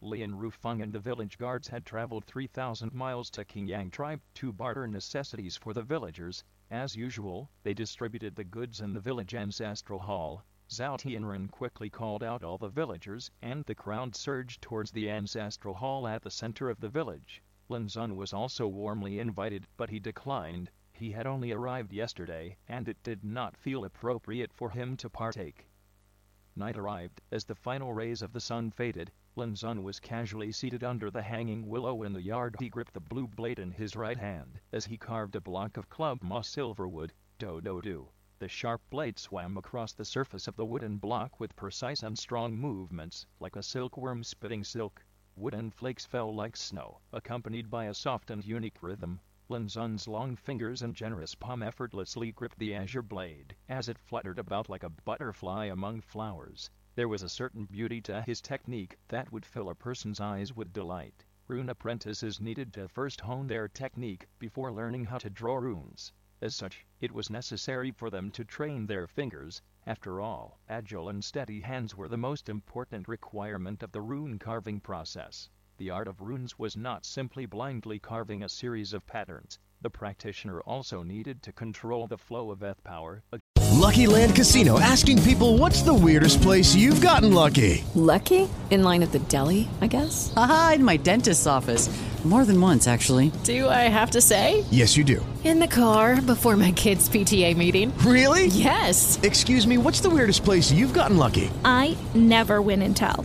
Lian Rufeng and the village guards had traveled 3,000 miles to Qingyang tribe to barter necessities for the villagers. As usual, they distributed the goods in the village ancestral hall. Zhao Tianren quickly called out all the villagers, and the crowd surged towards the ancestral hall at the center of the village. Lin Zun was also warmly invited, but he declined. He had only arrived yesterday, and it did not feel appropriate for him to partake. Night arrived. As the final rays of the sun faded, Lin Zun was casually seated under the hanging willow in the yard. He gripped the blue blade in his right hand as he carved a block of club moss silverwood. Do do do. The sharp blade swam across the surface of the wooden block with precise and strong movements, like a silkworm spitting silk. Wooden flakes fell like snow, accompanied by a soft and unique rhythm. Lin Zun's long fingers and generous palm effortlessly gripped the azure blade, as it fluttered about like a butterfly among flowers. There was a certain beauty to his technique that would fill a person's eyes with delight. Rune apprentices needed to first hone their technique before learning how to draw runes. As such, it was necessary for them to train their fingers. After all, agile and steady hands were the most important requirement of the rune carving process. The art of runes was not simply blindly carving a series of patterns. The practitioner also needed to control the flow of eth power. Lucky Land Casino asking people what's the weirdest place you've gotten lucky? Lucky? In line at the deli, I guess? Aha, in my dentist's office. More than once, actually. Do I have to say? Yes, you do. In the car before my kids' PTA meeting. Really? Yes. Excuse me, what's the weirdest place you've gotten lucky? I never win and tell.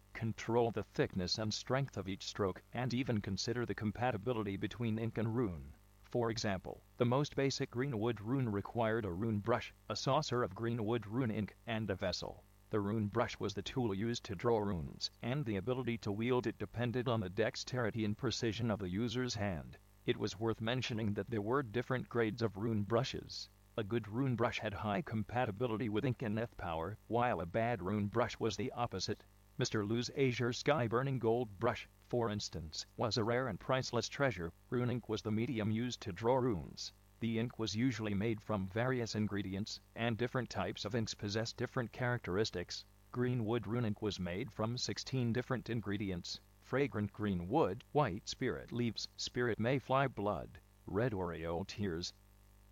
Control the thickness and strength of each stroke, and even consider the compatibility between ink and rune. For example, the most basic greenwood rune required a rune brush, a saucer of greenwood rune ink, and a vessel. The rune brush was the tool used to draw runes, and the ability to wield it depended on the dexterity and precision of the user's hand. It was worth mentioning that there were different grades of rune brushes. A good rune brush had high compatibility with ink and eth power, while a bad rune brush was the opposite. Mr. Lu's Azure Sky Burning Gold brush, for instance, was a rare and priceless treasure. Rune ink was the medium used to draw runes. The ink was usually made from various ingredients, and different types of inks possess different characteristics. Greenwood rune ink was made from 16 different ingredients. Fragrant green wood, white spirit leaves, spirit mayfly blood, red Oreo tears,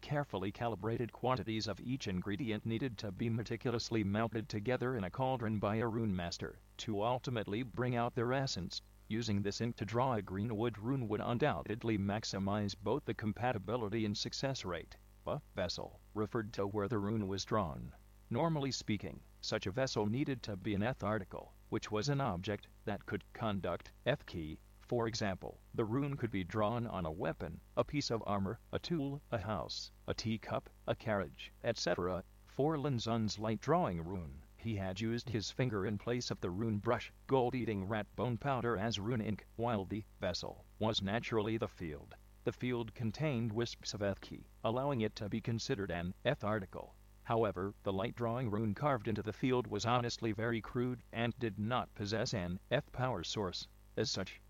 Carefully calibrated quantities of each ingredient needed to be meticulously melted together in a cauldron by a rune master, to ultimately bring out their essence. Using this ink to draw a greenwood rune would undoubtedly maximize both the compatibility and success rate. A vessel referred to where the rune was drawn. Normally speaking, such a vessel needed to be an eth article, which was an object that could conduct eth key for example, the rune could be drawn on a weapon, a piece of armor, a tool, a house, a teacup, a carriage, etc. For Lin Zun's light drawing rune, He had used his finger in place of the rune brush, gold-eating rat bone powder as rune ink, while the vessel was naturally the field. The field contained wisps of eth key, allowing it to be considered an eth article. However, the light drawing rune carved into the field was honestly very crude and did not possess an eth power source. As such,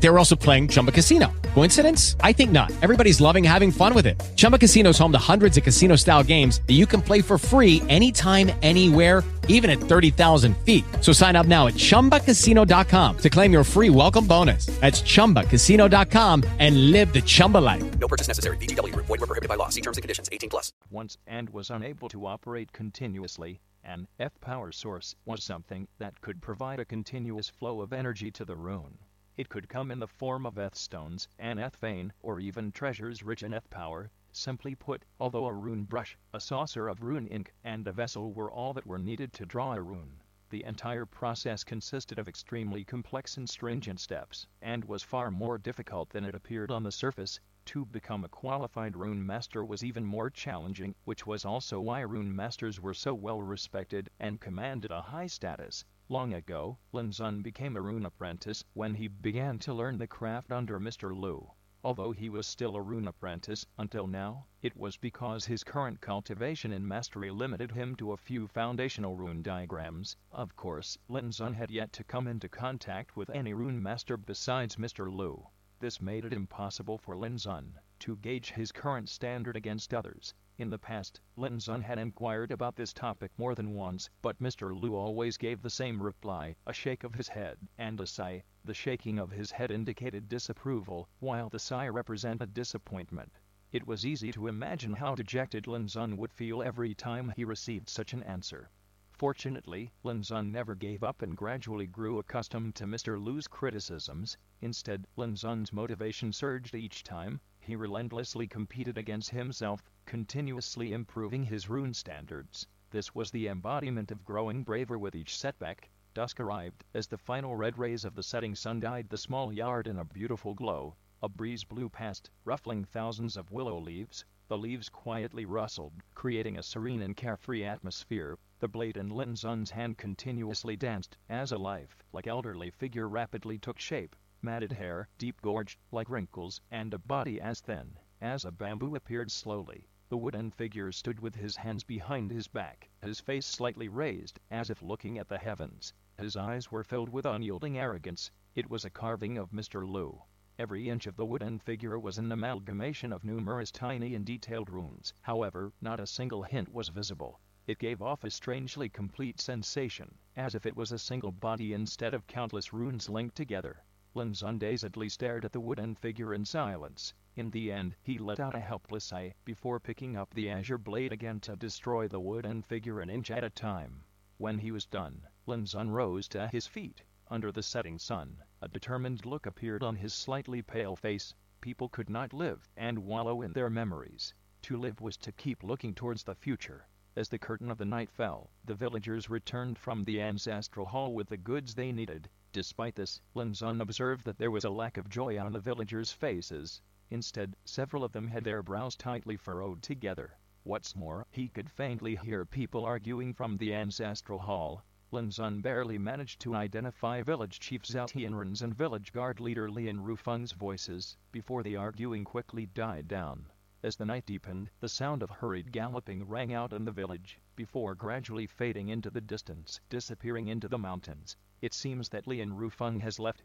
They were also playing Chumba Casino. Coincidence? I think not. Everybody's loving having fun with it. Chumba Casino is home to hundreds of casino style games that you can play for free anytime, anywhere, even at 30,000 feet. So sign up now at chumbacasino.com to claim your free welcome bonus. That's chumbacasino.com and live the Chumba life. No purchase necessary. VGW Group. Void were prohibited by law. See terms and conditions. 18 plus. once and was unable to operate continuously. An eth power source was something that could provide a continuous flow of energy to the rune. It could come in the form of Eth stones, an Eth vein, or even treasures rich in Eth power. Simply put, although a rune brush, a saucer of rune ink, and a vessel were all that were needed to draw a rune, the entire process consisted of extremely complex and stringent steps, and was far more difficult than it appeared on the surface. To become a qualified rune master was even more challenging, which was also why rune masters were so well respected and commanded a high status. Long ago, Lin Zun became a rune apprentice when he began to learn the craft under Mr. Lu. Although he was still a rune apprentice until now, it was because his current cultivation and mastery limited him to a few foundational rune diagrams. Of course, Lin Zun had yet to come into contact with any rune master besides Mr. Lu. This made it impossible for Lin Zun to gauge his current standard against others. In the past, Lin Zun had inquired about this topic more than once, but Mr. Lu always gave the same reply, a shake of his head and a sigh. The shaking of his head indicated disapproval, while the sigh represented disappointment. It was easy to imagine how dejected Lin Zun would feel every time he received such an answer. Fortunately, Lin Zun never gave up and gradually grew accustomed to Mr. Lu's criticisms. Instead, Lin Zun's motivation surged each time. He relentlessly competed against himself, continuously improving his rune standards. This was the embodiment of growing braver with each setback. Dusk arrived as the final red rays of the setting sun dyed the small yard in a beautiful glow. A breeze blew past, ruffling thousands of willow leaves. The leaves quietly rustled, creating a serene and carefree atmosphere. The blade in Lin Zun's hand continuously danced, as a life-like elderly figure rapidly took shape. Matted hair, deep gorged, like wrinkles, and a body as thin as a bamboo appeared slowly. The wooden figure stood with his hands behind his back, his face slightly raised, as if looking at the heavens. His eyes were filled with unyielding arrogance. It was a carving of Mr. Lu. Every inch of the wooden figure was an amalgamation of numerous tiny and detailed runes. However, not a single hint was visible. It gave off a strangely complete sensation, as if it was a single body instead of countless runes linked together. Lin Zun dazedly stared at the wooden figure in silence. In the end, he let out a helpless sigh before picking up the azure blade again to destroy the wooden figure an inch at a time. When he was done, Lin Zun rose to his feet. Under the setting sun, a determined look appeared on his slightly pale face. People could not live and wallow in their memories. To live was to keep looking towards the future. As the curtain of the night fell, the villagers returned from the ancestral hall with the goods they needed. Despite this, Lin Zun observed that there was a lack of joy on the villagers' faces. Instead, several of them had their brows tightly furrowed together. What's more, he could faintly hear people arguing from the ancestral hall. Lin Zun barely managed to identify village chief Zhao Tianren's and village guard leader Lian Rufeng's voices, before the arguing quickly died down. As the night deepened, the sound of hurried galloping rang out in the village, before gradually fading into the distance, disappearing into the mountains. It seems that Lian Rufeng has left.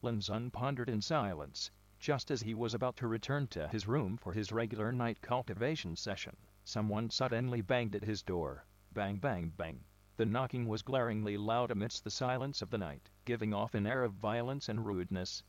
Lin Zun pondered in silence. Just as he was about to return to his room for his regular night cultivation session, someone suddenly banged at his door. Bang bang bang. The knocking was glaringly loud amidst the silence of the night, giving off an air of violence and rudeness.